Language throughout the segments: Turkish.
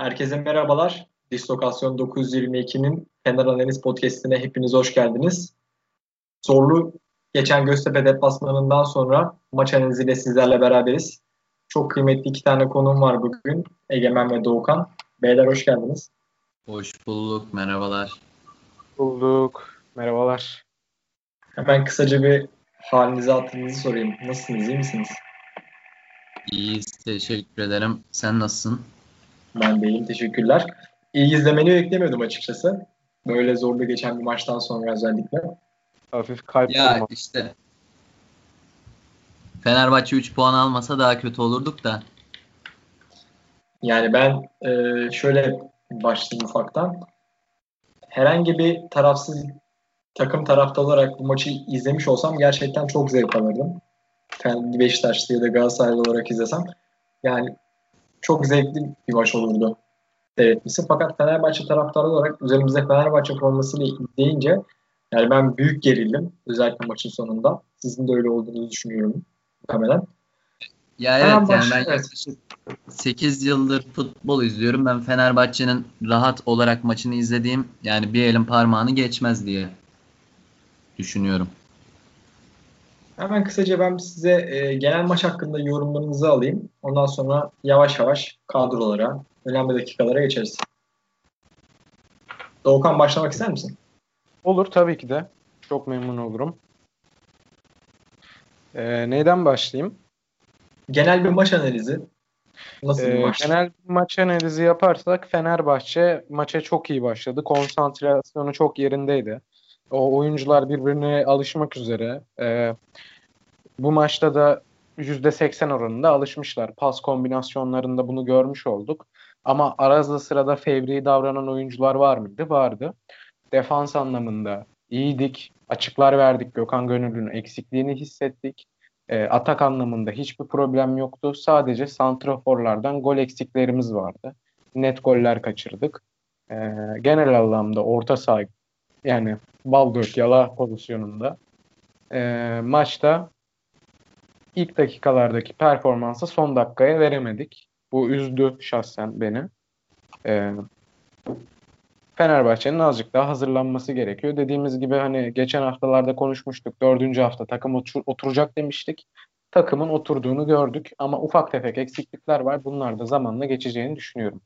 Herkese merhabalar. Dislokasyon 922'nin Fener Analiz Podcast'ine hepiniz hoş geldiniz. Zorlu geçen Göztepe deplasmanından sonra maç analiziyle sizlerle beraberiz. Çok kıymetli iki tane konum var bugün. Egemen ve Doğukan. Beyler hoş geldiniz. Hoş bulduk. Merhabalar. Bulduk. Merhabalar. Hemen kısaca bir halinizi hatırınızı sorayım. Nasılsınız? iyi misiniz? İyiyiz. Teşekkür ederim. Sen nasılsın? Ben de iyiyim. Teşekkürler. İyi izlemeni beklemiyordum açıkçası. Böyle zorlu geçen bir maçtan sonra özellikle. Hafif kalp Ya kırma. işte Fenerbahçe 3 puan almasa daha kötü olurduk da. Yani ben e, şöyle başlayayım ufaktan. Herhangi bir tarafsız takım tarafta olarak bu maçı izlemiş olsam gerçekten çok zevk alırdım. Fen- Beşiktaşlı ya da Galatasaraylı olarak izlesem. Yani çok zevkli bir maç olurdu seyretmesi. Fakat Fenerbahçe taraftarı olarak üzerimizde Fenerbahçe formasıyla izleyince yani ben büyük gerildim. Özellikle maçın sonunda. Sizin de öyle olduğunu düşünüyorum muhtemelen. Ya evet yani baş- ben evet. yaklaşık 8 yıldır futbol izliyorum. Ben Fenerbahçe'nin rahat olarak maçını izlediğim yani bir elin parmağını geçmez diye düşünüyorum. Hemen kısaca ben size e, genel maç hakkında yorumlarınızı alayım. Ondan sonra yavaş yavaş kadrolara, önemli dakikalara geçeriz. Doğukan başlamak ister misin? Olur tabii ki de. Çok memnun olurum. Ee, neyden başlayayım? Genel bir maç analizi. Nasıl bir Ee, maç? genel bir maç analizi yaparsak Fenerbahçe maça çok iyi başladı. Konsantrasyonu çok yerindeydi. O oyuncular birbirine alışmak üzere. Ee, bu maçta da %80 oranında alışmışlar. Pas kombinasyonlarında bunu görmüş olduk. Ama arada sırada fevri davranan oyuncular var mıydı? Vardı. Defans anlamında iyiydik. Açıklar verdik. Gökhan Gönül'ün eksikliğini hissettik. E, atak anlamında hiçbir problem yoktu. Sadece santraforlardan gol eksiklerimiz vardı. Net goller kaçırdık. E, genel anlamda orta saha yani bal dök yala pozisyonunda e, maçta ilk dakikalardaki performansı son dakikaya veremedik. Bu üzdü şahsen beni. E, Fenerbahçe'nin azıcık daha hazırlanması gerekiyor. Dediğimiz gibi hani geçen haftalarda konuşmuştuk. Dördüncü hafta takım otur- oturacak demiştik. Takımın oturduğunu gördük ama ufak tefek eksiklikler var. Bunlar da zamanla geçeceğini düşünüyorum.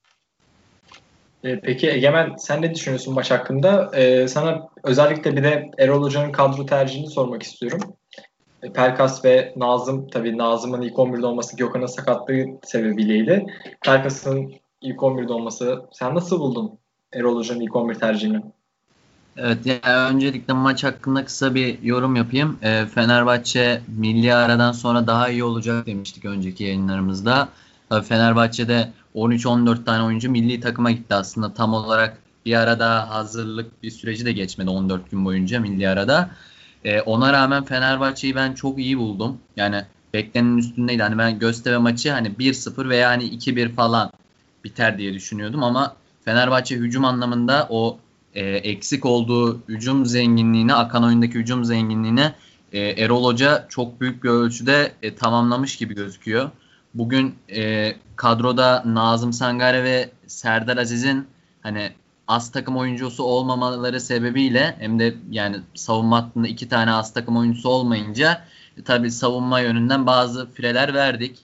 E, peki Egemen sen ne düşünüyorsun maç hakkında? E, sana özellikle bir de Erol Hoca'nın kadro tercihini sormak istiyorum. E, Pelkas ve Nazım, tabii Nazım'ın ilk 11'de olması Gökhan'ın sakatlığı sebebiyleydi. Pelkas'ın ilk 11'de olması sen nasıl buldun Erol Hoca'nın ilk 11 tercihini? Evet yani öncelikle maç hakkında kısa bir yorum yapayım. Ee, Fenerbahçe milli aradan sonra daha iyi olacak demiştik önceki yayınlarımızda. Tabii Fenerbahçe'de 13-14 tane oyuncu milli takıma gitti aslında tam olarak bir ara daha hazırlık bir süreci de geçmedi 14 gün boyunca milli arada. Ee, ona rağmen Fenerbahçe'yi ben çok iyi buldum. Yani beklenenin üstündeydi. Hani ben Göztepe maçı hani 1-0 veya hani 2-1 falan biter diye düşünüyordum ama Fenerbahçe hücum anlamında o e, eksik olduğu hücum zenginliğini, akan oyundaki hücum zenginliğini e, Erol Hoca çok büyük bir ölçüde e, tamamlamış gibi gözüküyor. Bugün e, kadroda Nazım Sangare ve Serdar Aziz'in hani az takım oyuncusu olmamaları sebebiyle hem de yani savunma hattında iki tane az takım oyuncusu olmayınca e, tabii savunma yönünden bazı fireler verdik.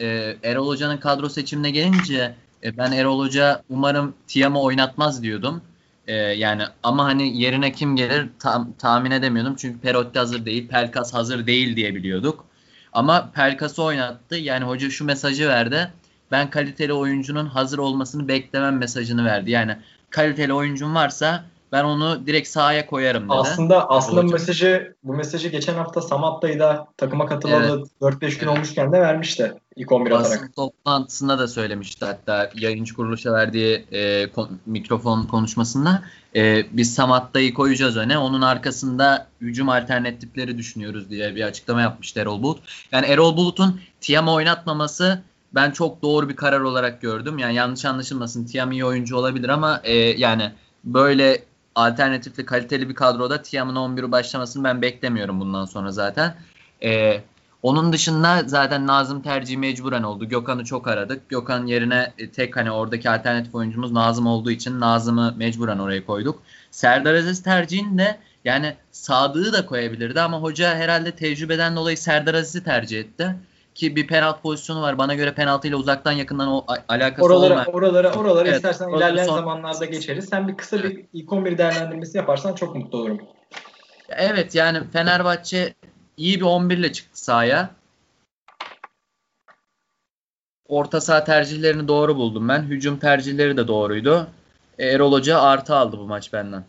E, Erol Hoca'nın kadro seçimine gelince e, ben Erol Hoca umarım Tiam'ı oynatmaz diyordum. Ee, yani ama hani yerine kim gelir tam, tahmin edemiyordum. Çünkü Perotti hazır değil, Pelkas hazır değil diye biliyorduk. Ama Pelkas'ı oynattı. Yani hoca şu mesajı verdi. Ben kaliteli oyuncunun hazır olmasını beklemem mesajını verdi. Yani kaliteli oyuncum varsa ben onu direkt sahaya koyarım dedi. Aslında aslında bu mesajı bu mesajı geçen hafta Samatta'yı da takıma katılalı 4-5 gün olmuşken de vermişti ilk 11 Basın atarak. toplantısında da söylemişti hatta yayıncı kuruluşa verdiği e, kon- mikrofon konuşmasında. E, biz Samatta'yı koyacağız öne. Onun arkasında hücum alternatifleri düşünüyoruz diye bir açıklama yapmıştı Erol Bulut. Yani Erol Bulut'un Tiam'ı oynatmaması ben çok doğru bir karar olarak gördüm. Yani yanlış anlaşılmasın Tiam iyi oyuncu olabilir ama e, yani böyle alternatifli kaliteli bir kadroda Tiam'ın 11'i başlamasını ben beklemiyorum bundan sonra zaten. E, Onun dışında zaten Nazım tercihi mecburen oldu. Gökhan'ı çok aradık. Gökhan yerine e, tek hani oradaki alternatif oyuncumuz Nazım olduğu için Nazım'ı mecburen oraya koyduk. Serdar Aziz tercihini de yani Sadık'ı da koyabilirdi ama hoca herhalde tecrübeden dolayı Serdar Aziz'i tercih etti. Ki bir penaltı pozisyonu var. Bana göre penaltıyla uzaktan yakından o alakası oralara, olmayan. Oralara, oralara Evet, istersen oraları ilerleyen son- zamanlarda geçeriz. Sen bir kısa bir ilk 11 değerlendirmesi yaparsan çok mutlu olurum. Evet yani Fenerbahçe iyi bir 11 ile çıktı sahaya. Orta saha tercihlerini doğru buldum ben. Hücum tercihleri de doğruydu. Erol Hoca artı aldı bu maç benden.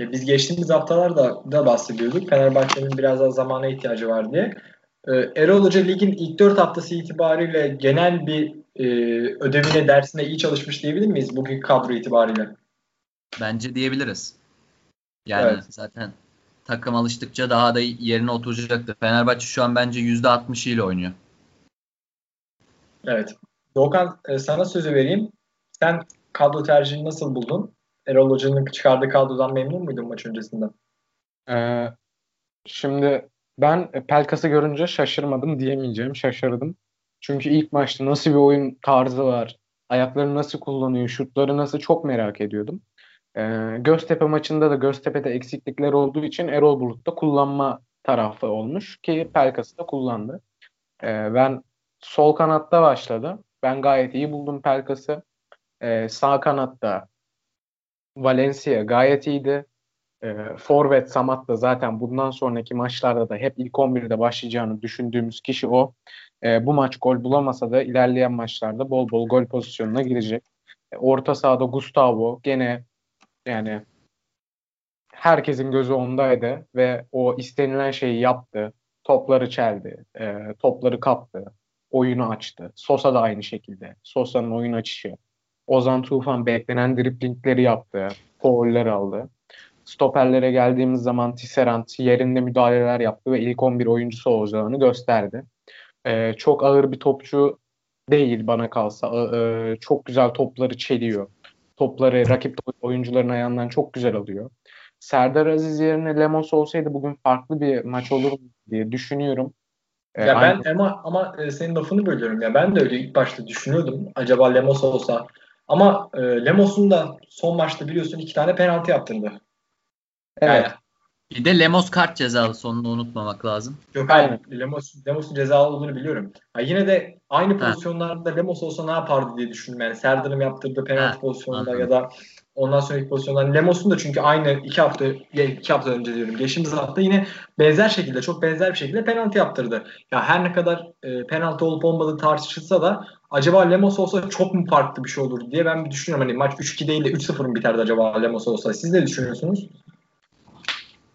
E, Biz geçtiğimiz haftalarda da bahsediyorduk. Fenerbahçe'nin biraz daha zamana ihtiyacı var diye. E, Erol Hoca ligin ilk 4 haftası itibariyle genel bir e, ödevine, dersine iyi çalışmış diyebilir miyiz bugün kadro itibariyle? Bence diyebiliriz. Yani Evet. zaten takım alıştıkça daha da yerine oturacaktır. Fenerbahçe şu an bence %60 ile oynuyor. Evet. Doğukan e, sana sözü vereyim. Sen kadro tercihini nasıl buldun? Erol Hoca'nın çıkardığı kadrodan memnun muydun maç öncesinden? Ee, şimdi ben Pelkas'ı görünce şaşırmadım diyemeyeceğim. Şaşırdım. Çünkü ilk maçta nasıl bir oyun tarzı var, ayaklarını nasıl kullanıyor, şutları nasıl çok merak ediyordum. Ee, Göztepe maçında da Göztepe'de eksiklikler olduğu için Erol Bulut da kullanma tarafı olmuş ki Pelkas'ı da kullandı. Ee, ben sol kanatta başladı. Ben gayet iyi buldum Pelkas'ı. Ee, sağ kanatta Valencia gayet iyiydi. E, Forvet Samat da zaten bundan sonraki maçlarda da hep ilk 11'de başlayacağını düşündüğümüz kişi o. E, bu maç gol bulamasa da ilerleyen maçlarda bol bol gol pozisyonuna girecek. E, orta sahada Gustavo gene yani herkesin gözü ondaydı ve o istenilen şeyi yaptı. Topları çeldi, e, topları kaptı, oyunu açtı. Sosa da aynı şekilde. Sosa'nın oyun açışı. Ozan Tufan beklenen driplingleri yaptı, fauller aldı. Stoperlere geldiğimiz zaman Tisserand yerinde müdahaleler yaptı ve ilk 11 oyuncusu olacağını gösterdi. Ee, çok ağır bir topçu değil bana kalsa. Ee, çok güzel topları çeliyor. Topları rakip oyuncuların ayağından çok güzel alıyor. Serdar Aziz yerine Lemos olsaydı bugün farklı bir maç olur diye düşünüyorum. Ee, Ya aynı- ben ama ama e, senin lafını bölüyorum ya. Ben de öyle ilk başta düşünüyordum. Acaba Lemos olsa. Ama e, Lemos'un da son maçta biliyorsun iki tane penaltı yaptırdı. Evet. Yani Bir de Lemos kart cezalı sonunu unutmamak lazım. Yok hayır. Lemos, Lemos'un cezalı olduğunu biliyorum. Ha, yine de aynı Ha. pozisyonlarda Lemos olsa ne yapardı diye düşündüm. Yani Serdar'ın yaptırdığı penaltı Ha, pozisyonunda anladım. ya da ondan sonraki pozisyonlarda Lemos'un da çünkü aynı iki hafta ya iki hafta önce diyorum. Geçtiğimiz hafta yine benzer şekilde çok benzer bir şekilde penaltı yaptırdı. Ya her ne kadar e, penaltı olup olmadığı tartışılsa da acaba Lemos olsa çok mu farklı bir şey olur diye ben bir düşünüyorum. Hani maç 3-2 değil de 3-0 mı biterdi acaba Lemos olsa? Siz ne düşünüyorsunuz?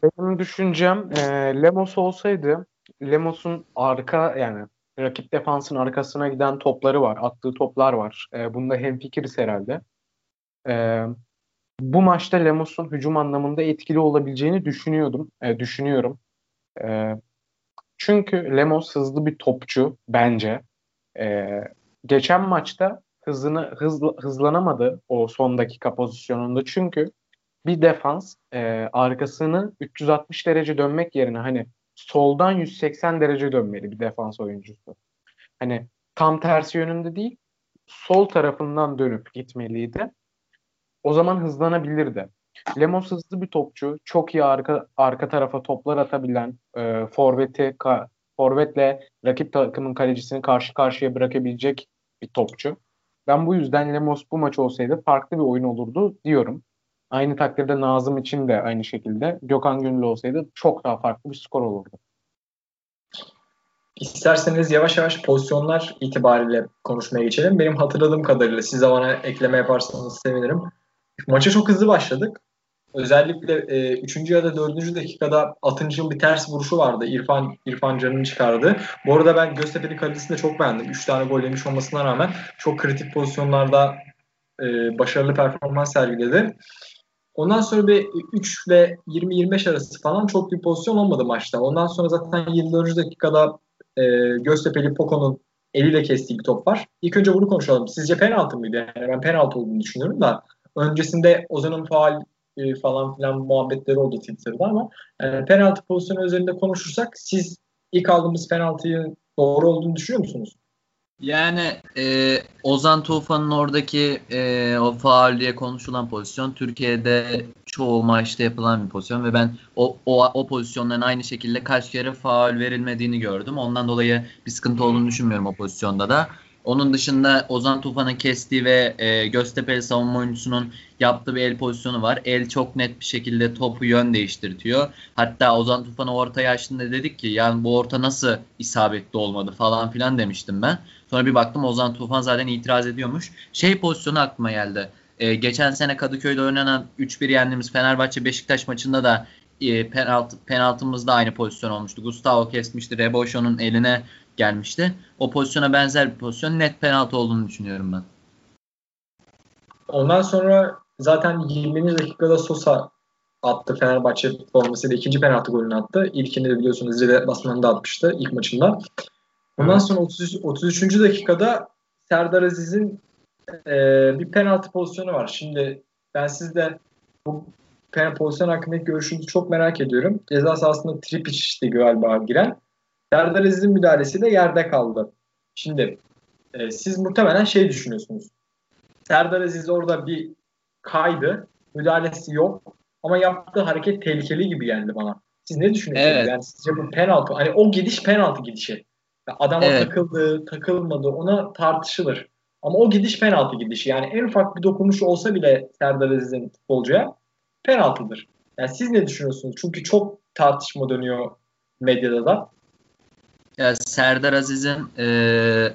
Benim düşüncem e, Lemos olsaydı Lemos'un arka yani rakip defansın arkasına giden topları var. Attığı toplar var. E, bunda hemfikiriz herhalde. E, bu maçta Lemos'un hücum anlamında etkili olabileceğini düşünüyordum. E, düşünüyorum. E, çünkü Lemos hızlı bir topçu bence. E, geçen maçta hızını hızlı, hızlanamadı o son dakika pozisyonunda. Çünkü bir defans e, arkasını 360 derece dönmek yerine hani soldan 180 derece dönmeli bir defans oyuncusu. Hani tam tersi yönünde değil, sol tarafından dönüp gitmeliydi. O zaman hızlanabilirdi. Lemos hızlı bir topçu, çok iyi arka arka tarafa toplar atabilen, e, forveti ka, forvetle rakip takımın kalecisini karşı karşıya bırakabilecek bir topçu. Ben bu yüzden Lemos bu maç olsaydı farklı bir oyun olurdu diyorum. Aynı takdirde Nazım için de aynı şekilde. Gökhan Gönül olsaydı çok daha farklı bir skor olurdu. İsterseniz yavaş yavaş pozisyonlar itibariyle konuşmaya geçelim. Benim hatırladığım kadarıyla siz de bana ekleme yaparsanız sevinirim. Maça çok hızlı başladık. Özellikle e, 3. ya da 4. dakikada Atınç'ın bir ters vuruşu vardı. İrfan İrfan Can'ın çıkardı. Bu arada ben Göztepe'nin kalecisini de çok beğendim. 3 tane gol yemiş olmasına rağmen çok kritik pozisyonlarda e, başarılı performans sergiledi. Ondan sonra bir 3 ve 20-25 arası falan çok bir pozisyon olmadı maçta. Ondan sonra zaten 24. dakikada e, Göztepe'li Poco'nun eliyle kestiği bir top var. İlk önce bunu konuşalım. Sizce penaltı mıydı? Yani ben penaltı olduğunu düşünüyorum da öncesinde Ozan'ın faal e, falan filan muhabbetleri oldu Twitter'da ama yani penaltı pozisyonu üzerinde konuşursak siz ilk aldığımız penaltıyı doğru olduğunu düşünüyor musunuz? Yani e, Ozan Tufan'ın oradaki e, o faul diye konuşulan pozisyon Türkiye'de çoğu maçta yapılan bir pozisyon ve ben o, o, o pozisyonların aynı şekilde kaç kere faul verilmediğini gördüm. Ondan dolayı bir sıkıntı olduğunu düşünmüyorum o pozisyonda da. Onun dışında Ozan Tufan'ın kestiği ve e, Göztepe'li savunma oyuncusunun yaptığı bir el pozisyonu var. El çok net bir şekilde topu yön değiştirtiyor. Hatta Ozan Tufan'ı ortaya açtığında dedik ki yani bu orta nasıl isabetli olmadı falan filan demiştim ben. Sonra bir baktım Ozan Tufan zaten itiraz ediyormuş. Şey pozisyonu aklıma geldi. E, geçen sene Kadıköy'de oynanan 3-1 yendiğimiz Fenerbahçe Beşiktaş maçında da e, penaltı, penaltımızda aynı pozisyon olmuştu. Gustavo kesmişti. Reboşo'nun eline gelmişti. O pozisyona benzer bir pozisyon net penaltı olduğunu düşünüyorum ben. Ondan sonra zaten 20. dakikada Sosa attı Fenerbahçe formasıyla ikinci penaltı golünü attı. İlkini de biliyorsunuz Rize basmanında atmıştı ilk maçında. Ondan sonra 33, 33. dakikada Serdar Aziz'in e, bir penaltı pozisyonu var. Şimdi ben sizde bu penaltı pozisyon hakkındaki görüşünüzü çok merak ediyorum. Ceza sahasında Tripic galiba giren. Serdar Aziz'in müdahalesi de yerde kaldı. Şimdi e, siz muhtemelen şey düşünüyorsunuz. Serdar Aziz orada bir kaydı. Müdahalesi yok. Ama yaptığı hareket tehlikeli gibi geldi bana. Siz ne düşünüyorsunuz? Evet. Yani sizce bu penaltı, hani o gidiş penaltı gidişi. Adama evet. takıldı, takılmadı ona tartışılır. Ama o gidiş penaltı gidişi. Yani en ufak bir dokunuş olsa bile Serdar Aziz'in futbolcuya penaltıdır. Yani siz ne düşünüyorsunuz? Çünkü çok tartışma dönüyor medyada da. Ya Serdar Aziz'in e,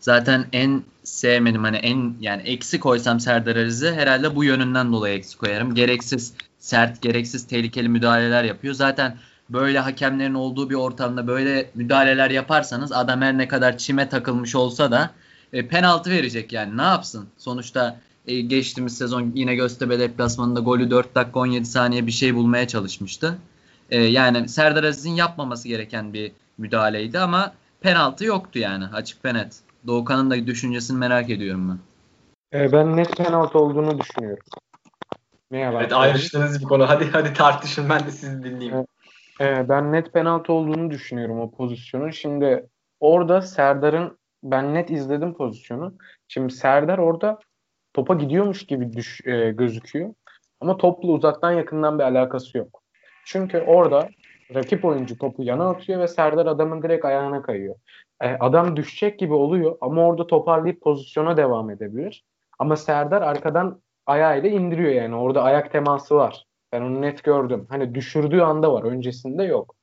zaten en sevmedim hani en yani eksi koysam Serdar Aziz'e herhalde bu yönünden dolayı eksi koyarım. Gereksiz sert, gereksiz tehlikeli müdahaleler yapıyor. Zaten böyle hakemlerin olduğu bir ortamda böyle müdahaleler yaparsanız adam her ne kadar çime takılmış olsa da e, penaltı verecek yani ne yapsın? Sonuçta e, geçtiğimiz sezon yine Göztepe deplasmanında golü 4 dakika 17 saniye bir şey bulmaya çalışmıştı. E, yani Serdar Aziz'in yapmaması gereken bir müdahaleydi ama penaltı yoktu yani açık ve net. Doğukan'ın da düşüncesini merak ediyorum ben. E, ben net penaltı olduğunu düşünüyorum. Ne yalan evet ayrıştığınız bir konu. Hadi hadi tartışın ben de sizi dinleyeyim. E, e, ben net penaltı olduğunu düşünüyorum o pozisyonun. Şimdi orada Serdar'ın ben net izledim pozisyonu. Şimdi Serdar orada topa gidiyormuş gibi düş, e, gözüküyor. Ama topla uzaktan yakından bir alakası yok. Çünkü orada rakip oyuncu topu yana atıyor ve Serdar adamın direkt ayağına kayıyor. E, adam düşecek gibi oluyor ama orada toparlayıp pozisyona devam edebilir. Ama Serdar arkadan ayağıyla indiriyor yani. Orada ayak teması var. Ben onu net gördüm. Hani düşürdüğü anda var. Öncesinde yok.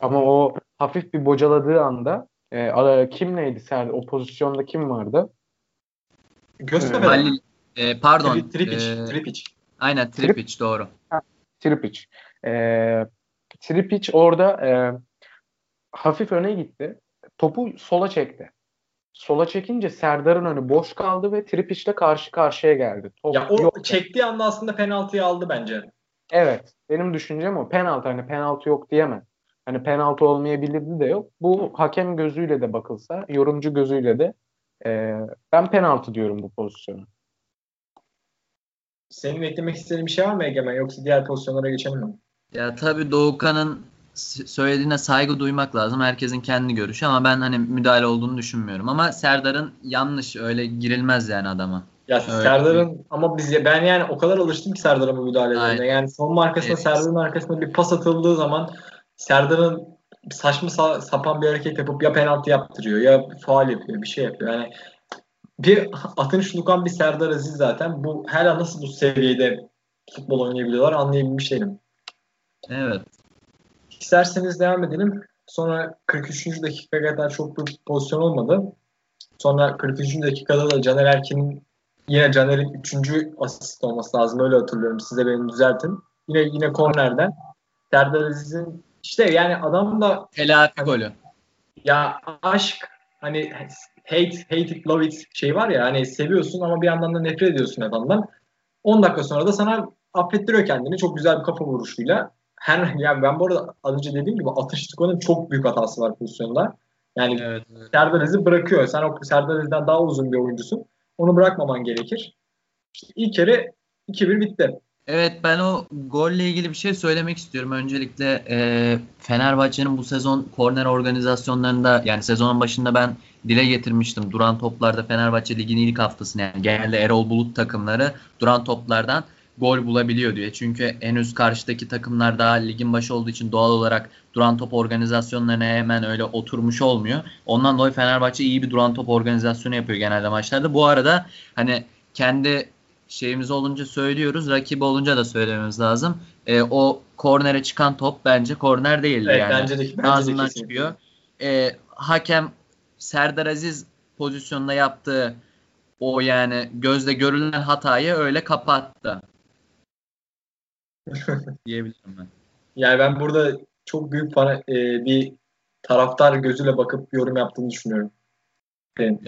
Ama o hafif bir bocaladığı anda e, kim neydi Serdar? O pozisyonda kim vardı? Göztepe. Ee, Halil, e, pardon. Tripic. E, Tripic. Aynen Tripic Trip, doğru. Ha, Tripic. E, Tripic orada e, hafif öne gitti. Topu sola çekti. Sola çekince Serdar'ın önü boş kaldı ve Tripic'le karşı karşıya geldi. Top ya o yoktu. çektiği anda aslında penaltıyı aldı bence. Evet. Benim düşüncem o. Penaltı hani penaltı yok diyemem. Hani penaltı olmayabilirdi de yok. Bu hakem gözüyle de bakılsa, yorumcu gözüyle de e, ben penaltı diyorum bu pozisyonu. Senin eklemek istediğin bir şey var mı Egemen? Yoksa diğer pozisyonlara geçelim mi? Ya tabii Doğukan'ın söylediğine saygı duymak lazım. Herkesin kendi görüşü ama ben hani müdahale olduğunu düşünmüyorum. Ama Serdar'ın yanlış öyle girilmez yani adama. Ya öyle Serdar'ın değil. ama biz ben yani o kadar alıştım ki Serdar'a bu müdahalelerine. Yani son markasına evet. Serdar'ın arkasına bir pas atıldığı zaman Serdar'ın saçma sapan bir hareket yapıp ya penaltı yaptırıyor ya faal yapıyor bir şey yapıyor. Yani bir atın şulukan bir Serdar Aziz zaten. Bu an nasıl bu seviyede futbol oynayabiliyorlar anlayabilmiş değilim. Evet. İsterseniz devam edelim. Sonra 43. dakika kadar çok bir pozisyon olmadı. Sonra 43. dakikada da Caner Erkin'in yine Caner'in 3. asist olması lazım. Öyle hatırlıyorum. Size beni düzeltin. Yine yine kornerden. Serdar Aziz'in işte yani adam da telafi golü. Ya aşk hani hate, hate it, love it şey var ya hani seviyorsun ama bir yandan da nefret ediyorsun adamdan. 10 dakika sonra da sana affettiriyor kendini çok güzel bir kafa vuruşuyla. Her yani ben bu arada az önce dediğim gibi atış Tuko'nun çok büyük hatası var pozisyonda. Yani evet, evet. Serdar Aziz bırakıyor. Sen o Serdar Aziz'den daha uzun bir oyuncusun. Onu bırakmaman gerekir. İşte ilk kere 2-1 bitti. Evet ben o golle ilgili bir şey söylemek istiyorum. Öncelikle e, Fenerbahçe'nin bu sezon korner organizasyonlarında yani sezonun başında ben dile getirmiştim. Duran toplarda Fenerbahçe ligin ilk haftasını yani genelde Erol Bulut takımları duran toplardan gol bulabiliyor diye. Çünkü henüz karşıdaki takımlar daha ligin başı olduğu için doğal olarak duran top organizasyonlarına hemen öyle oturmuş olmuyor. Ondan dolayı Fenerbahçe iyi bir duran top organizasyonu yapıyor genelde maçlarda. Bu arada hani kendi şeyimiz olunca söylüyoruz. Rakibi olunca da söylememiz lazım. E, o kornere çıkan top bence korner değildi Evet, yani. bence de- bence de Ağzından kesinlikle. çıkıyor. E, hakem Serdar Aziz pozisyonda yaptığı o yani gözle görülen hatayı öyle kapattı. diyebilirim ben. Yani ben burada çok büyük fana, e, bir taraftar gözüyle bakıp yorum yaptığını düşünüyorum. Benim.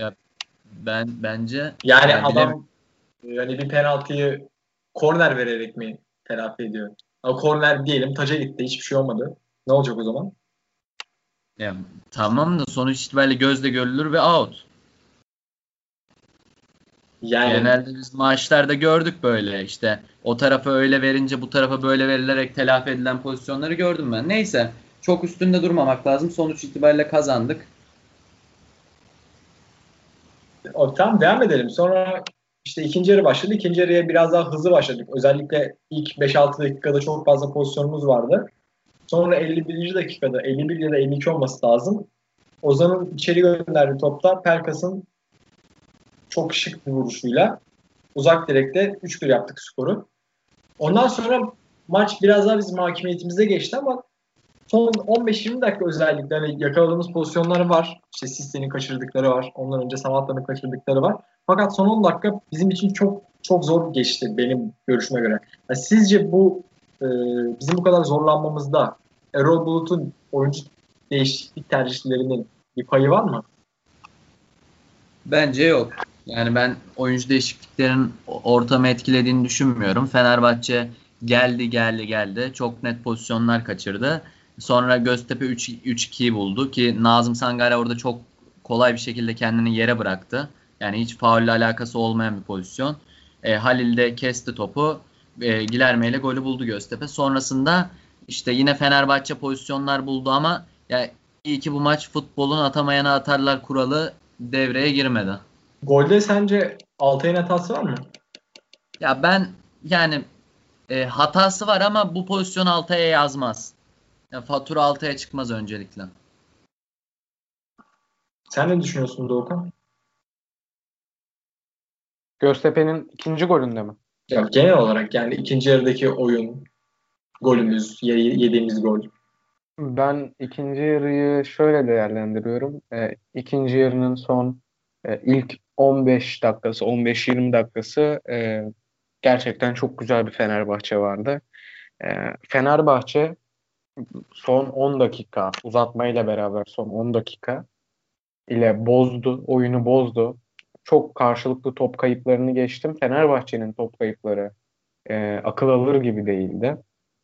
Ben bence Yani Yani adam yani bir penaltıyı korner vererek mi telafi ediyor? Ama korner diyelim taca gitti. Hiçbir şey olmadı. Ne olacak o zaman? ya, tamam da sonuç itibariyle gözle görülür ve out. Yani Genelde biz maçlarda gördük böyle işte o tarafa öyle verince bu tarafa böyle verilerek telafi edilen pozisyonları gördüm ben. Neyse çok üstünde durmamak lazım. Sonuç itibariyle kazandık. o, tamam devam edelim. Sonra işte ikinci yarı başladı. İkinci yarıya biraz daha hızlı başladık. Özellikle ilk 5-6 dakikada çok fazla pozisyonumuz vardı. Sonra 51. dakikada 51 ya da 52 olması lazım. Ozan'ın içeri gönderdiği topta Pelkas'ın çok şık bir vuruşuyla uzak direkte 3-1 yaptık skoru. Ondan sonra maç biraz daha bizim hakimiyetimize geçti ama son 15-20 dakika özellikle hani yakaladığımız pozisyonlar var. İşte Sisse'nin kaçırdıkları var. Ondan önce Samatta'nın kaçırdıkları var. Fakat son 10 dakika bizim için çok çok zor geçti benim görüşüme göre. Yani sizce bu e, bizim bu kadar zorlanmamızda Erol Bulut'un oyuncu değişiklik tercihlerinin bir payı var mı? Bence yok. Yani ben oyuncu değişikliklerin ortamı etkilediğini düşünmüyorum. Fenerbahçe geldi geldi geldi. Çok net pozisyonlar kaçırdı. Sonra Göztepe 3 3-2'yi buldu ki Nazım Sangare orada çok kolay bir şekilde kendini yere bıraktı. Yani hiç faulle alakası olmayan bir pozisyon. E, Halil de kesti topu. E, Gilerme ile golü buldu Göztepe. Sonrasında işte yine Fenerbahçe pozisyonlar buldu ama ya iyi ki bu maç futbolun atamayana atarlar kuralı devreye girmedi. Golde sence Altay'ın hatası var mı? Ya ben yani e, hatası var ama bu pozisyon Altay'a yazmaz. Ya, fatura Altay'a çıkmaz öncelikle. Sen ne düşünüyorsun Doğukan? Göztepe'nin ikinci golünde mi? Ya genel olarak yani ikinci yarıdaki oyun, golümüz, ye- yediğimiz gol. Ben ikinci yarıyı şöyle değerlendiriyorum. E, ikinci yarının son e, ilk 15 dakikası, 15-20 dakikası e, gerçekten çok güzel bir Fenerbahçe vardı. E, Fenerbahçe son 10 dakika uzatmayla beraber son 10 dakika ile bozdu, oyunu bozdu. Çok karşılıklı top kayıplarını geçtim. Fenerbahçe'nin top kayıpları e, akıl alır gibi değildi.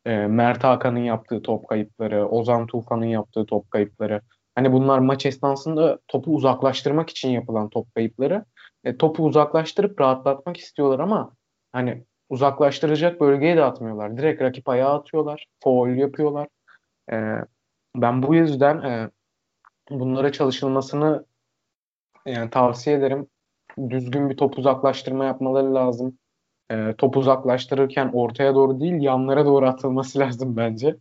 E, Mert Hakan'ın yaptığı top kayıpları, Ozan Tufan'ın yaptığı top kayıpları. Hani bunlar maç esnasında topu uzaklaştırmak için yapılan top kayıpları. E, topu uzaklaştırıp rahatlatmak istiyorlar ama hani uzaklaştıracak bölgeye de atmıyorlar. Direkt rakip ayağa atıyorlar. Foul yapıyorlar. E, ben bu yüzden e, bunlara çalışılmasını yani tavsiye ederim. Düzgün bir top uzaklaştırma yapmaları lazım. E, top uzaklaştırırken ortaya doğru değil yanlara doğru atılması lazım bence.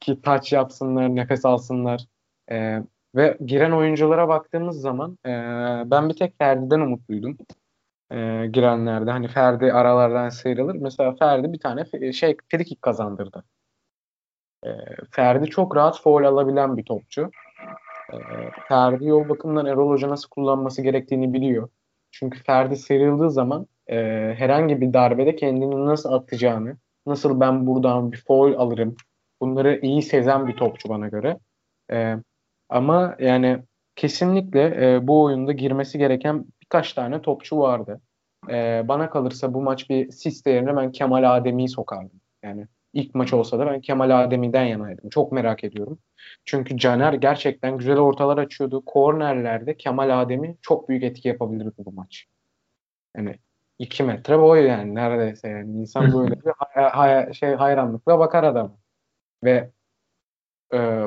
Ki taç yapsınlar, nefes alsınlar. E, ve giren oyunculara baktığımız zaman e, ben bir tek Ferdi'den umutluydum. E, girenlerde. Hani Ferdi aralardan sıyrılır. Mesela Ferdi bir tane şey frikik kazandırdı. E, Ferdi çok rahat foul alabilen bir topçu. E, Ferdi yol bakımından Erol Hoca nasıl kullanması gerektiğini biliyor. Çünkü Ferdi sıyrıldığı zaman e, herhangi bir darbede kendini nasıl atacağını, nasıl ben buradan bir foul alırım, bunları iyi sezen bir topçu bana göre. E, ama yani kesinlikle e, bu oyunda girmesi gereken birkaç tane topçu vardı. E, bana kalırsa bu maç bir Siste yerine ben Kemal Adem'i'yi sokardım. Yani ilk maç olsa da ben Kemal Adem'i'den yanaydım. Çok merak ediyorum. Çünkü Caner gerçekten güzel ortalar açıyordu. Kornerlerde Kemal Adem'i çok büyük etki yapabilirdi bu maç. Yani 2 metre boy yani neredeyse yani. insan böyle bir hay- hay- şey hayranlıkla bakar adam. Ve e,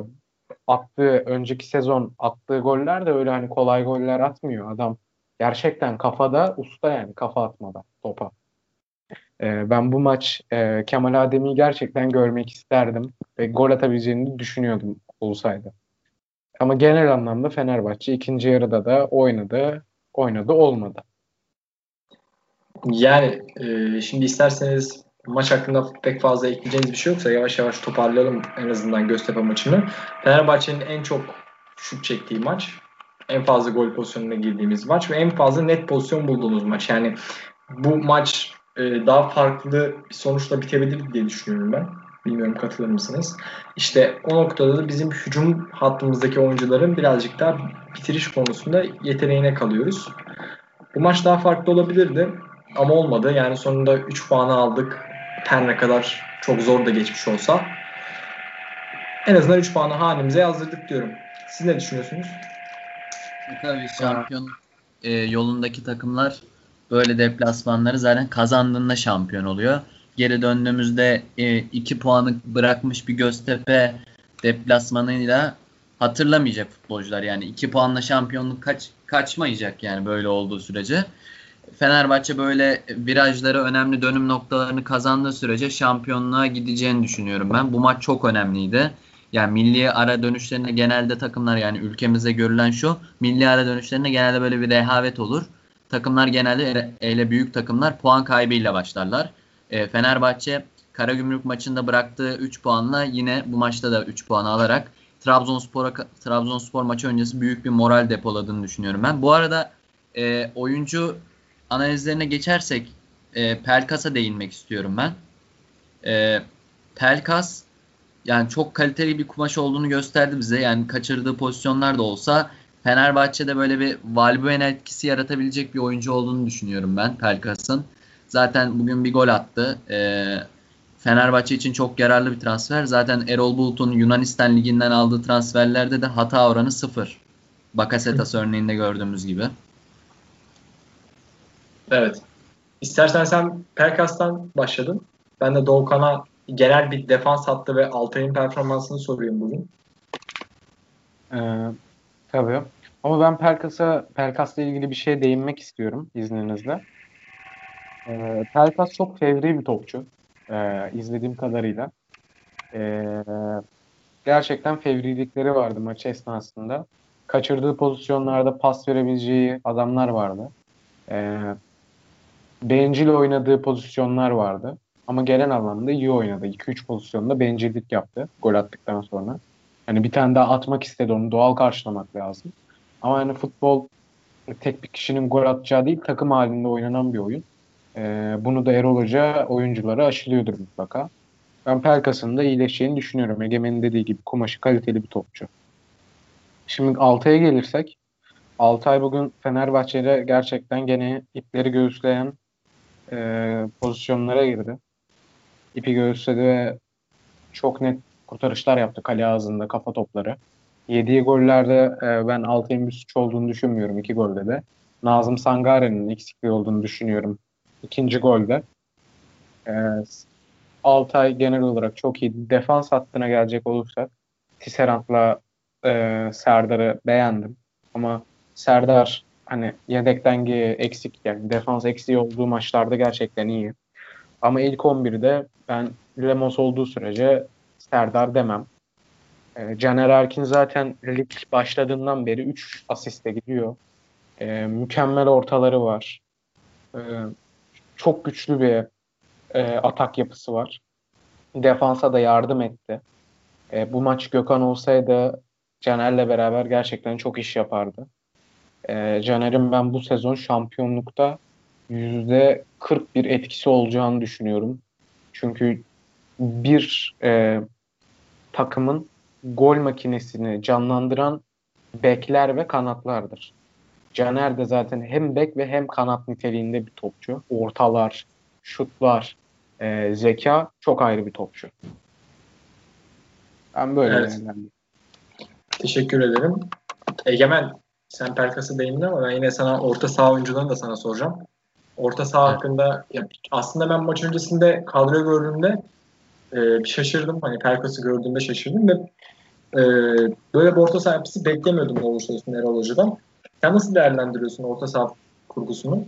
attığı önceki sezon attığı goller de öyle hani kolay goller atmıyor. Adam gerçekten kafada usta yani kafa atmada topa. E, ben bu maç e, Kemal Adem'i gerçekten görmek isterdim ve gol atabileceğini düşünüyordum olsaydı. Ama genel anlamda Fenerbahçe ikinci yarıda da oynadı, oynadı olmadı. Yani e, şimdi isterseniz maç hakkında pek fazla ekleyeceğiniz bir şey yoksa yavaş yavaş toparlayalım en azından Göztepe maçını. Fenerbahçe'nin en çok şut çektiği maç, en fazla gol pozisyonuna girdiğimiz maç ve en fazla net pozisyon bulduğumuz maç. Yani bu maç e, daha farklı bir sonuçla bitebilir diye düşünüyorum ben. Bilmiyorum katılır mısınız? İşte o noktada da bizim hücum hattımızdaki oyuncuların birazcık daha bitiriş konusunda yeteneğine kalıyoruz. Bu maç daha farklı olabilirdi ama olmadı. Yani sonunda 3 puanı aldık. Her ne kadar çok zor da geçmiş olsa. En azından 3 puanı hanemize yazdırdık diyorum. Siz ne düşünüyorsunuz? Tabii şampiyon e, yolundaki takımlar böyle deplasmanları zaten kazandığında şampiyon oluyor. Geri döndüğümüzde 2 e, puanı bırakmış bir Göztepe deplasmanıyla hatırlamayacak futbolcular. Yani 2 puanla şampiyonluk kaç kaçmayacak yani böyle olduğu sürece. Fenerbahçe böyle virajları önemli dönüm noktalarını kazandığı sürece şampiyonluğa gideceğini düşünüyorum ben. Bu maç çok önemliydi. Yani milli ara dönüşlerinde genelde takımlar yani ülkemizde görülen şu milli ara dönüşlerinde genelde böyle bir rehavet olur. Takımlar genelde ele büyük takımlar puan kaybıyla başlarlar. E, Fenerbahçe Karagümrük maçında bıraktığı 3 puanla yine bu maçta da 3 puan alarak Trabzonspor'a Trabzonspor maçı öncesi büyük bir moral depoladığını düşünüyorum ben. Bu arada e, oyuncu analizlerine geçersek e, Pelkas'a değinmek istiyorum ben. E, Pelkas yani çok kaliteli bir kumaş olduğunu gösterdi bize. Yani kaçırdığı pozisyonlar da olsa Fenerbahçe'de böyle bir Valbuena etkisi yaratabilecek bir oyuncu olduğunu düşünüyorum ben Pelkas'ın. Zaten bugün bir gol attı. E, Fenerbahçe için çok yararlı bir transfer. Zaten Erol Bulut'un Yunanistan Ligi'nden aldığı transferlerde de hata oranı sıfır. Bakasetas örneğinde gördüğümüz gibi. Evet. İstersen sen Pelkas'tan başladın. Ben de Doğukan'a genel bir defans hattı ve Altay'ın performansını sorayım bugün. Ee, tabii. Ama ben Pelkas'a Pelkas'la ilgili bir şeye değinmek istiyorum izninizle. Ee, Pelkas çok fevri bir topçu. Ee, izlediğim kadarıyla. Ee, gerçekten fevrilikleri vardı maç esnasında. Kaçırdığı pozisyonlarda pas verebileceği adamlar vardı. Ee, bencil oynadığı pozisyonlar vardı. Ama genel anlamda iyi oynadı. 2-3 pozisyonda bencillik yaptı gol attıktan sonra. Hani bir tane daha atmak istedi onu doğal karşılamak lazım. Ama hani futbol tek bir kişinin gol atacağı değil takım halinde oynanan bir oyun. Ee, bunu da Erol Hoca oyunculara aşılıyordur mutlaka. Ben Pelkas'ın da iyileşeceğini düşünüyorum. Egemen'in dediği gibi kumaşı kaliteli bir topçu. Şimdi Altay'a gelirsek Altay bugün Fenerbahçe'de gerçekten gene ipleri göğüsleyen e, pozisyonlara girdi. İpi göğüsledi ve çok net kurtarışlar yaptı kale ağzında kafa topları. Yediği gollerde e, ben Altay'ın bir suç olduğunu düşünmüyorum iki golde de. Nazım Sangare'nin eksikliği olduğunu düşünüyorum ikinci golde. E, Altay genel olarak çok iyi. Defans hattına gelecek olursak Tisserant'la e, Serdar'ı beğendim. Ama Serdar hani yedek denge eksik yani defans eksiği olduğu maçlarda gerçekten iyi. Ama ilk 11'de ben Lemos olduğu sürece Serdar demem. E, Caner Erkin zaten lig başladığından beri 3 asiste gidiyor. E, mükemmel ortaları var. E, çok güçlü bir e, atak yapısı var. Defansa da yardım etti. E, bu maç Gökhan olsaydı Caner'le beraber gerçekten çok iş yapardı. E, Caner'in ben bu sezon şampiyonlukta yüzde 41 etkisi olacağını düşünüyorum. Çünkü bir e, takımın gol makinesini canlandıran bekler ve kanatlardır. Caner de zaten hem bek ve hem kanat niteliğinde bir topçu. Ortalar, şutlar, e, zeka çok ayrı bir topçu. Ben böyle evet. Teşekkür ederim. Egemen sen Pelkas'ı değindin ama ben yine sana orta saha oyuncularını da sana soracağım. Orta saha evet. hakkında ya, aslında ben maç öncesinde kadro gördüğümde e, şaşırdım. Hani Pelkas'ı gördüğümde şaşırdım ve e, böyle bir orta saha yapısı beklemiyordum ne olursa olsun Erol Hoca'dan. Sen nasıl değerlendiriyorsun orta saha kurgusunu?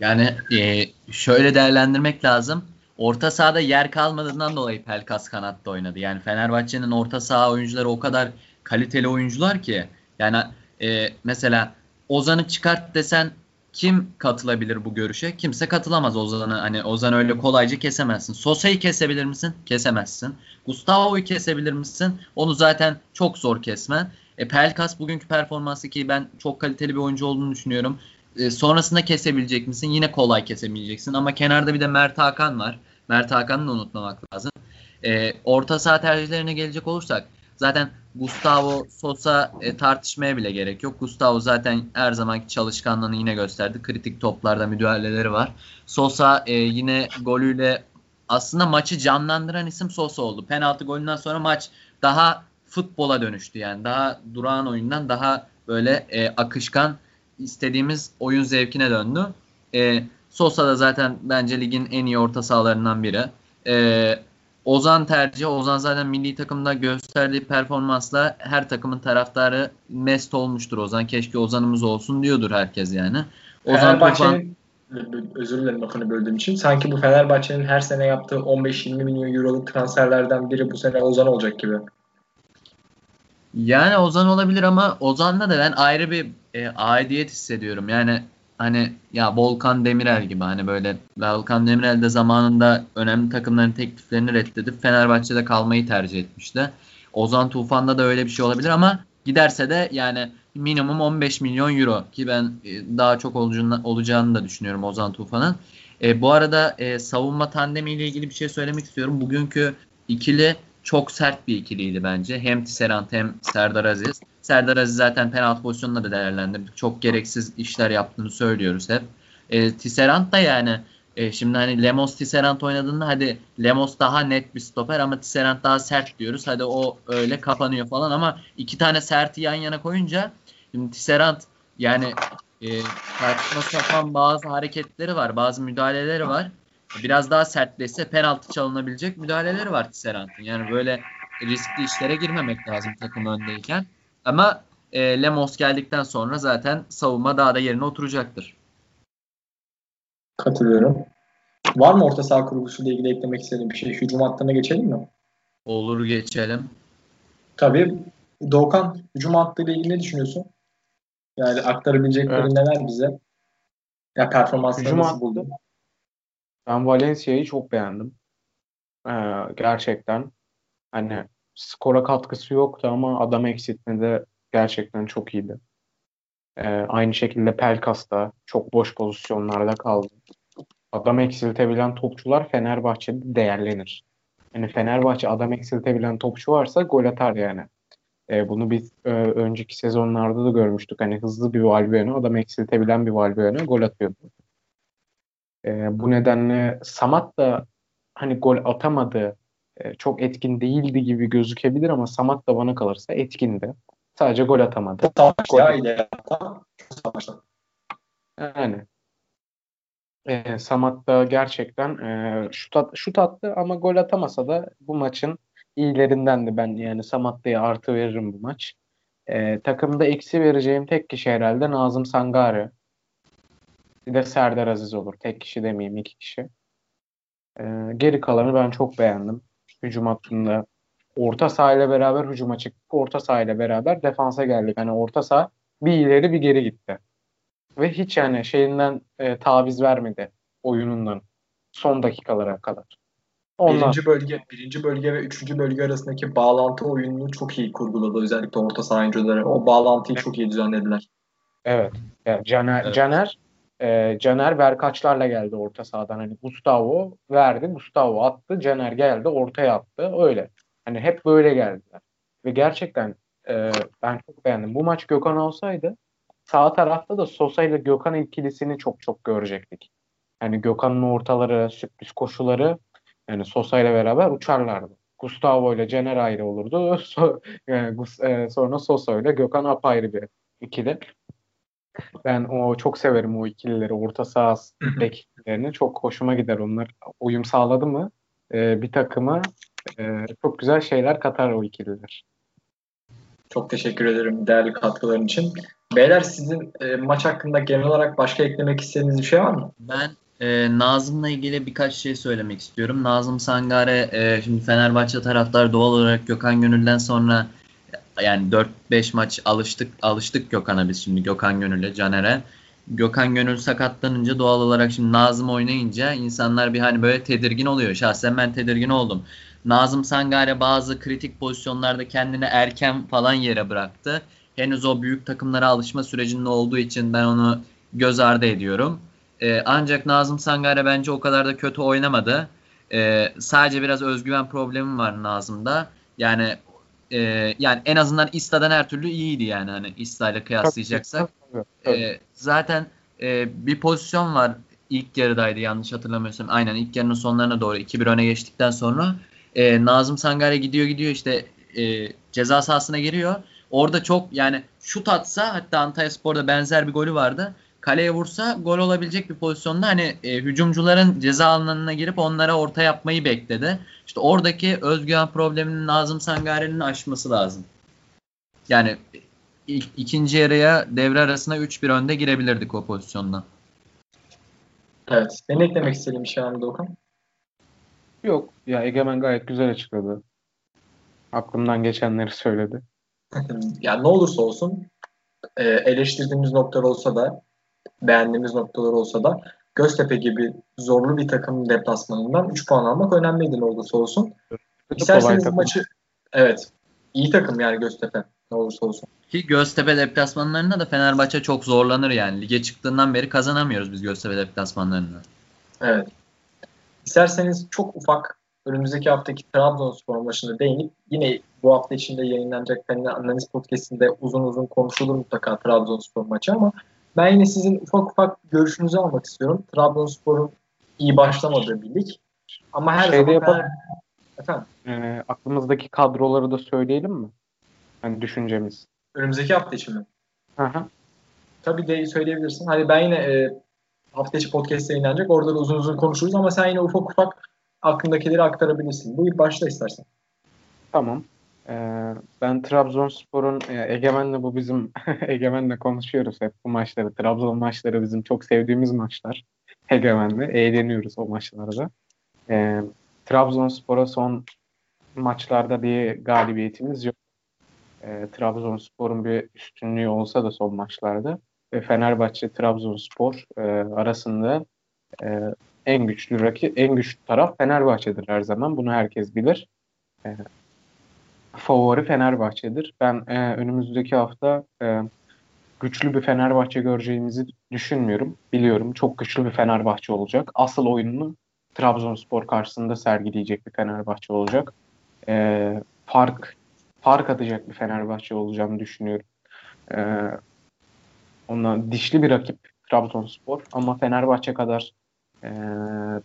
Yani e, şöyle değerlendirmek lazım. Orta sahada yer kalmadığından dolayı Pelkas kanatta oynadı. Yani Fenerbahçe'nin orta saha oyuncuları o kadar kaliteli oyuncular ki. Yani e, mesela Ozan'ı çıkart desen kim katılabilir bu görüşe? Kimse katılamaz Ozan'ı. Hani Ozan öyle kolayca kesemezsin. Sosa'yı kesebilir misin? Kesemezsin. Gustavo'yu kesebilir misin? Onu zaten çok zor kesmen. E, Pelkas bugünkü performansı ki ben çok kaliteli bir oyuncu olduğunu düşünüyorum. E, sonrasında kesebilecek misin? Yine kolay kesemeyeceksin. Ama kenarda bir de Mert Hakan var. Mert Hakan'ı da unutmamak lazım. E, orta saha tercihlerine gelecek olursak zaten Gustavo Sosa e, tartışmaya bile gerek yok. Gustavo zaten her zamanki çalışkanlığını yine gösterdi. Kritik toplarda müdahaleleri var. Sosa e, yine golüyle aslında maçı canlandıran isim Sosa oldu. Penaltı golünden sonra maç daha futbola dönüştü yani. Daha durağan oyundan daha böyle e, akışkan istediğimiz oyun zevkine döndü. E, Sosa da zaten bence ligin en iyi orta sahalarından biri. E, Ozan tercihi. Ozan zaten milli takımda gösterdiği performansla her takımın taraftarı mest olmuştur Ozan. Keşke Ozan'ımız olsun diyordur herkes yani. Ozan Fenerbahçe'nin Tufan... özür dilerim lafını böldüğüm için. Sanki bu Fenerbahçe'nin her sene yaptığı 15-20 milyon euroluk transferlerden biri bu sene Ozan olacak gibi. Yani Ozan olabilir ama Ozan'da da ben ayrı bir e, aidiyet hissediyorum. Yani hani ya Volkan Demirel gibi hani böyle Volkan Demirel de zamanında önemli takımların tekliflerini reddedip Fenerbahçe'de kalmayı tercih etmişti. Ozan Tufan'da da öyle bir şey olabilir ama giderse de yani minimum 15 milyon euro ki ben e, daha çok olacağını, da düşünüyorum Ozan Tufan'ın. E, bu arada e, savunma tandemi ile ilgili bir şey söylemek istiyorum. Bugünkü ikili çok sert bir ikiliydi bence. Hem Tisserant hem Serdar Aziz. Serdar Aziz zaten penaltı pozisyonunda da değerlendirdik. Çok gereksiz işler yaptığını söylüyoruz hep. E, Tisserant da yani e, şimdi hani Lemos Tisserant oynadığında hadi Lemos daha net bir stoper ama Tisserant daha sert diyoruz. Hadi o öyle kapanıyor falan ama iki tane serti yan yana koyunca şimdi Tisserant yani e, saçma sapan bazı hareketleri var, bazı müdahaleleri var. Biraz daha sertleşse penaltı çalınabilecek müdahaleleri var Tisserant'ın. Yani böyle riskli işlere girmemek lazım takım öndeyken. Ama e, Lemos geldikten sonra zaten savunma daha da yerine oturacaktır. Katılıyorum. Var mı orta saha kuruluşuyla ilgili eklemek istediğin bir şey? Hücum hattına geçelim mi? Olur geçelim. Tabii. Doğukan hücum hattıyla ilgili ne düşünüyorsun? Yani aktarabileceklerin evet. neler bize? Ya performansını hücum nasıl buldun? Ben Valencia'yı çok beğendim. Ee, gerçekten. Hani skora katkısı yoktu ama adam eksiltmede gerçekten çok iyiydi. Ee, aynı şekilde Pelkas da çok boş pozisyonlarda kaldı. Adam eksiltebilen topçular Fenerbahçe'de değerlenir. Yani Fenerbahçe adam eksiltebilen topçu varsa gol atar yani. Ee, bunu biz e, önceki sezonlarda da görmüştük. Hani hızlı bir Valbuena, adam eksiltebilen bir Valbuena gol atıyordu. Ee, bu nedenle Samat da hani gol atamadı e, çok etkin değildi gibi gözükebilir ama Samat da bana kalırsa etkindi. Sadece gol atamadı. Savaş ya ile savaşta. Yani e, Samat da gerçekten e, şut, at, şut attı ama gol atamasa da bu maçın iyilerindendi ben. Yani Samatta'ya artı veririm bu maç. E, takımda eksi vereceğim tek kişi herhalde Nazım Sangare. Bir de Serdar Aziz olur. Tek kişi demeyeyim iki kişi. E, geri kalanı ben çok beğendim hücum hattında. Orta sahayla beraber hücuma çıktık. Orta sahayla beraber defansa geldik. Yani orta saha bir ileri bir geri gitti. Ve hiç yani şeyinden e, taviz vermedi oyunundan son dakikalara kadar. Ondan... Birinci bölge, birinci bölge ve üçüncü bölge arasındaki bağlantı oyununu çok iyi kurguladı özellikle orta saha oyuncuları. O bağlantıyı çok iyi düzenlediler. Evet. Yani Caner, evet. Caner e, Caner Berkaçlarla geldi orta sahadan. Hani Gustavo verdi, Gustavo attı, Caner geldi, ortaya attı. Öyle. Hani hep böyle geldiler. Ve gerçekten e, ben çok beğendim. Bu maç Gökhan olsaydı sağ tarafta da Sosa ile Gökhan ikilisini çok çok görecektik. Yani Gökhan'ın ortaları, sürpriz koşuları yani Sosa ile beraber uçarlardı. Gustavo ile Caner ayrı olurdu. So, yani, e, sonra Sosa ile Gökhan apayrı bir ikili. Ben o çok severim o ikilileri. Orta saha beklerini. Çok hoşuma gider onlar. Uyum sağladı mı e, bir takıma e, çok güzel şeyler katar o ikililer. Çok teşekkür ederim değerli katkıların için. Beyler sizin e, maç hakkında genel olarak başka eklemek istediğiniz bir şey var mı? Ben e, Nazım'la ilgili birkaç şey söylemek istiyorum. Nazım Sangare e, şimdi Fenerbahçe taraftar doğal olarak Gökhan Gönül'den sonra yani 4-5 maç alıştık alıştık Gökhan'a biz şimdi Gökhan Gönül'e, Caner'e. Gökhan Gönül sakatlanınca doğal olarak şimdi Nazım oynayınca insanlar bir hani böyle tedirgin oluyor. Şahsen ben tedirgin oldum. Nazım Sangare bazı kritik pozisyonlarda kendini erken falan yere bıraktı. Henüz o büyük takımlara alışma sürecinde olduğu için ben onu göz ardı ediyorum. Ee, ancak Nazım Sangare bence o kadar da kötü oynamadı. Ee, sadece biraz özgüven problemi var Nazım'da. Yani e, yani en azından İsta'dan her türlü iyiydi yani hani İsta ile kıyaslayacaksak. E, zaten e, bir pozisyon var ilk yarıdaydı yanlış hatırlamıyorsam. Aynen ilk yarının sonlarına doğru 2-1 öne geçtikten sonra e, Nazım Sangare gidiyor gidiyor işte e, ceza sahasına giriyor. Orada çok yani şut atsa hatta Antalya Spor'da benzer bir golü vardı. Kaleye vursa gol olabilecek bir pozisyonda hani e, hücumcuların ceza alanına girip onlara orta yapmayı bekledi. İşte oradaki özgüven problemini Nazım Sangare'nin aşması lazım. Yani ilk, ikinci yarıya devre arasında 3-1 önde girebilirdik o pozisyonda. Evet. Senin eklemek istediğin bir şey var mı Doğukan? Yok. Ya Egemen gayet güzel açıkladı. Aklımdan geçenleri söyledi. yani ne olursa olsun e, eleştirdiğimiz noktalar olsa da beğendiğimiz noktalar olsa da Göztepe gibi zorlu bir takım deplasmanından 3 puan almak önemliydi ne olursa olsun. İsterseniz maçı evet iyi takım yani Göztepe ne olursa olsun. Ki Göztepe deplasmanlarında da Fenerbahçe çok zorlanır yani. Lige çıktığından beri kazanamıyoruz biz Göztepe deplasmanlarında. Evet. İsterseniz çok ufak önümüzdeki haftaki Trabzonspor maçında değinip yine bu hafta içinde yayınlanacak Fener Analiz Podcast'inde uzun uzun konuşulur mutlaka Trabzonspor maçı ama ben yine sizin ufak ufak görüşünüzü almak istiyorum. Trabzonspor'un iyi başlamadığı bir lig. Ama her Şeyde zaman yapalım. Her... Efendim? E, aklımızdaki kadroları da söyleyelim mi? Hani düşüncemiz. Önümüzdeki hafta için mi? Hı hı. Tabii de söyleyebilirsin. Hani ben yine e, hafta içi podcast yayınlanacak. Orada da uzun uzun konuşuruz ama sen yine ufak ufak aklındakileri aktarabilirsin. Buyur başla istersen. Tamam. Ee, ben Trabzonspor'un e, Egemen'le bu bizim Egemen'le konuşuyoruz hep bu maçları. Trabzon maçları bizim çok sevdiğimiz maçlar. Egemen'le eğleniyoruz o maçlarda. Ee, Trabzonspor'a son maçlarda bir galibiyetimiz yok. Ee, Trabzonspor'un bir üstünlüğü olsa da son maçlarda ve Fenerbahçe Trabzonspor e, arasında e, en güçlü rakip en güçlü taraf Fenerbahçe'dir her zaman. Bunu herkes bilir. E, favori Fenerbahçe'dir. Ben e, önümüzdeki hafta e, güçlü bir Fenerbahçe göreceğimizi düşünmüyorum. Biliyorum çok güçlü bir Fenerbahçe olacak. Asıl oyununu Trabzonspor karşısında sergileyecek bir Fenerbahçe olacak. E, fark fark atacak bir Fenerbahçe olacağını düşünüyorum. E, ondan dişli bir rakip Trabzonspor ama Fenerbahçe kadar e,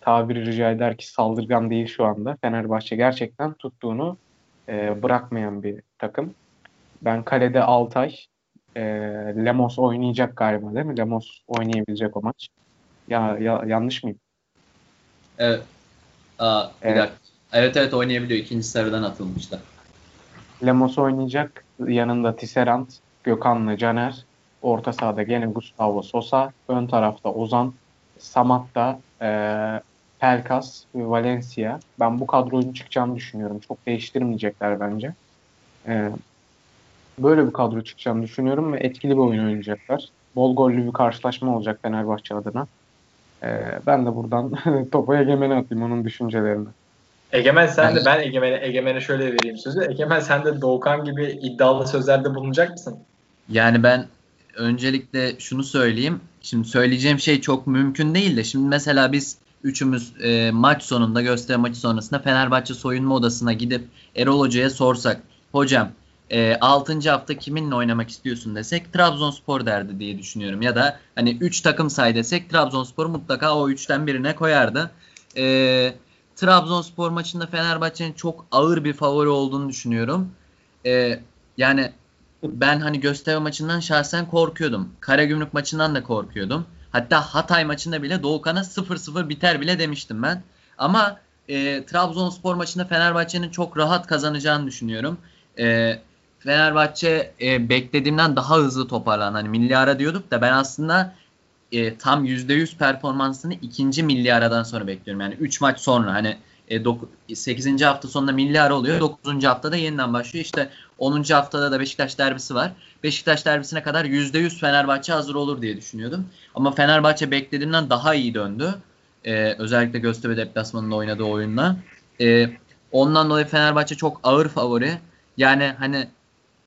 tabiri rica eder ki saldırgan değil şu anda. Fenerbahçe gerçekten tuttuğunu e, bırakmayan bir takım. Ben kalede Altay, e, Lemos oynayacak galiba değil mi? Lemos oynayabilecek o maç. Ya, ya yanlış mıyım? Evet. Aa, bir evet. dakika. Evet evet oynayabiliyor. İkinci sarıdan atılmıştı. Lemos oynayacak. Yanında Tisserand, Gökhan'la Caner. Orta sahada gene Gustavo Sosa. Ön tarafta Ozan. Samat'ta e, Pelkas ve Valencia. Ben bu kadronun çıkacağını düşünüyorum. Çok değiştirmeyecekler bence. Ee, böyle bir kadro çıkacağını düşünüyorum ve etkili bir oyun oynayacaklar. Bol gollü bir karşılaşma olacak Fenerbahçe adına. Ee, ben de buradan topu Egemen'e atayım onun düşüncelerini. Egemen sen de ben Egemen'e Egemen'e şöyle vereyim sözü. Egemen sen de Doğukan gibi iddialı sözlerde bulunacak mısın? Yani ben öncelikle şunu söyleyeyim. Şimdi söyleyeceğim şey çok mümkün değil de şimdi mesela biz üçümüz e, maç sonunda gösteri maçı sonrasında Fenerbahçe soyunma odasına gidip Erol Hoca'ya sorsak hocam e, 6. hafta kiminle oynamak istiyorsun desek Trabzonspor derdi diye düşünüyorum. Ya da hani 3 takım say desek Trabzonspor mutlaka o 3'ten birine koyardı. E, Trabzonspor maçında Fenerbahçe'nin çok ağır bir favori olduğunu düşünüyorum. E, yani ben hani Göztepe maçından şahsen korkuyordum. Karagümrük maçından da korkuyordum. Hatta Hatay maçında bile Doğukan'a 0-0 biter bile demiştim ben. Ama e, Trabzonspor maçında Fenerbahçe'nin çok rahat kazanacağını düşünüyorum. E, Fenerbahçe e, beklediğimden daha hızlı toparlan. Hani milli ara diyorduk da ben aslında e, tam %100 performansını ikinci milli aradan sonra bekliyorum. Yani 3 maç sonra hani e, 8. hafta sonunda milli ara oluyor. 9. haftada yeniden başlıyor. İşte 10. haftada da Beşiktaş derbisi var. Beşiktaş derbisine kadar %100 Fenerbahçe hazır olur diye düşünüyordum. Ama Fenerbahçe beklediğimden daha iyi döndü. E, özellikle Göztepe deplasmanında oynadığı oyunla. E, ondan dolayı Fenerbahçe çok ağır favori. Yani hani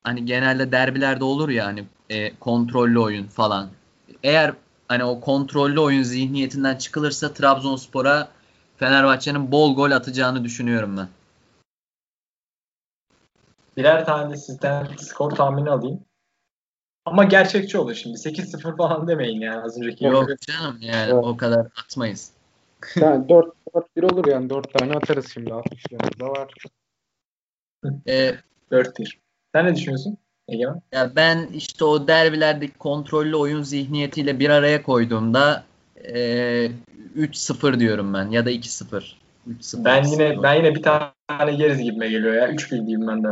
hani genelde derbilerde olur ya hani e, kontrollü oyun falan. Eğer hani o kontrollü oyun zihniyetinden çıkılırsa Trabzonspor'a Fenerbahçe'nin bol gol atacağını düşünüyorum ben. Birer tane de sizden skor tahmini alayım. Ama gerçekçi olur şimdi. 8-0 falan demeyin yani az önceki Yok gibi. canım yani evet. o kadar atmayız. Yani 4 4 olur yani 4 tane atarız şimdi 60'larımızda var. e, 4-1. Sen ne düşünüyorsun? Egemen? Ya ben işte o derbilerdeki kontrollü oyun zihniyetiyle bir araya koyduğumda e, 3-0 diyorum ben ya da 2-0. Ben yine ben yine bir tane yeriz gibime geliyor ya. 3-1 diyeyim ben de.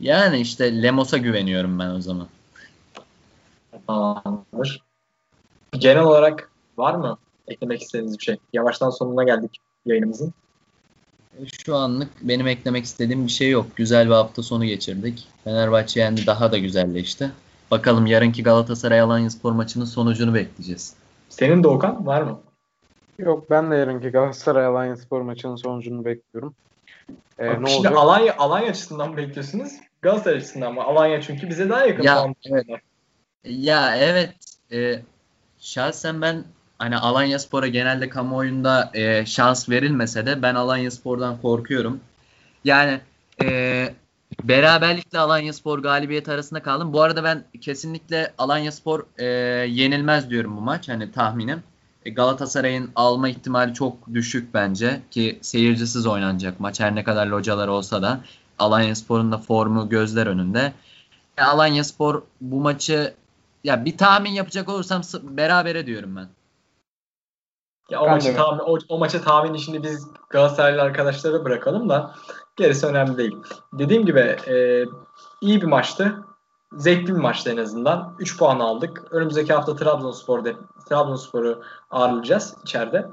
Yani işte Lemos'a güveniyorum ben o zaman. Tamamdır. Genel olarak var mı eklemek istediğiniz bir şey? Yavaştan sonuna geldik yayınımızın. Şu anlık benim eklemek istediğim bir şey yok. Güzel bir hafta sonu geçirdik. Fenerbahçe yendi daha da güzelleşti. Bakalım yarınki Galatasaray Alanya Spor maçının sonucunu bekleyeceğiz. Senin de Okan var mı? Yok ben de yarınki Galatasaray Alanya Spor maçının sonucunu bekliyorum. Bak, ne şimdi olacak? Alanya, Alanya açısından mı bekliyorsunuz? Galatasaray açısından mı? Alanya çünkü bize daha yakın. Ya, evet. ya evet. E, şahsen ben hani Alanya Spor'a genelde kamuoyunda e, şans verilmese de ben Alanya Spor'dan korkuyorum. Yani e, beraberlikle Alanya Spor galibiyet arasında kaldım. Bu arada ben kesinlikle Alanya Spor e, yenilmez diyorum bu maç. Hani tahminim. E, Galatasaray'ın alma ihtimali çok düşük bence ki seyircisiz oynanacak maç her ne kadar localar olsa da Alanya Spor'un da formu gözler önünde. E, Alanya Spor bu maçı ya bir tahmin yapacak olursam berabere diyorum ben. Ya o, maçı tahmin, o, o maça tahmin işini biz Galatasaraylı arkadaşlara bırakalım da gerisi önemli değil. Dediğim gibi e, iyi bir maçtı. Zevkli bir maçtı en azından. 3 puan aldık. Önümüzdeki hafta Trabzonspor'da Trabzonspor'u ağırlayacağız içeride.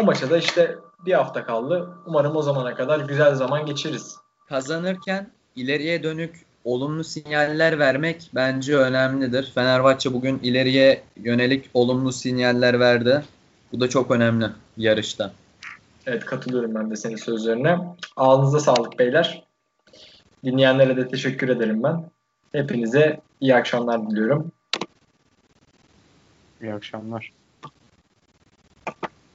O maça da işte bir hafta kaldı. Umarım o zamana kadar güzel zaman geçiririz. Kazanırken ileriye dönük olumlu sinyaller vermek bence önemlidir. Fenerbahçe bugün ileriye yönelik olumlu sinyaller verdi. Bu da çok önemli yarışta. Evet katılıyorum ben de senin sözlerine. Ağzınıza sağlık beyler. Dinleyenlere de teşekkür ederim ben. Hepinize iyi akşamlar diliyorum. İyi akşamlar.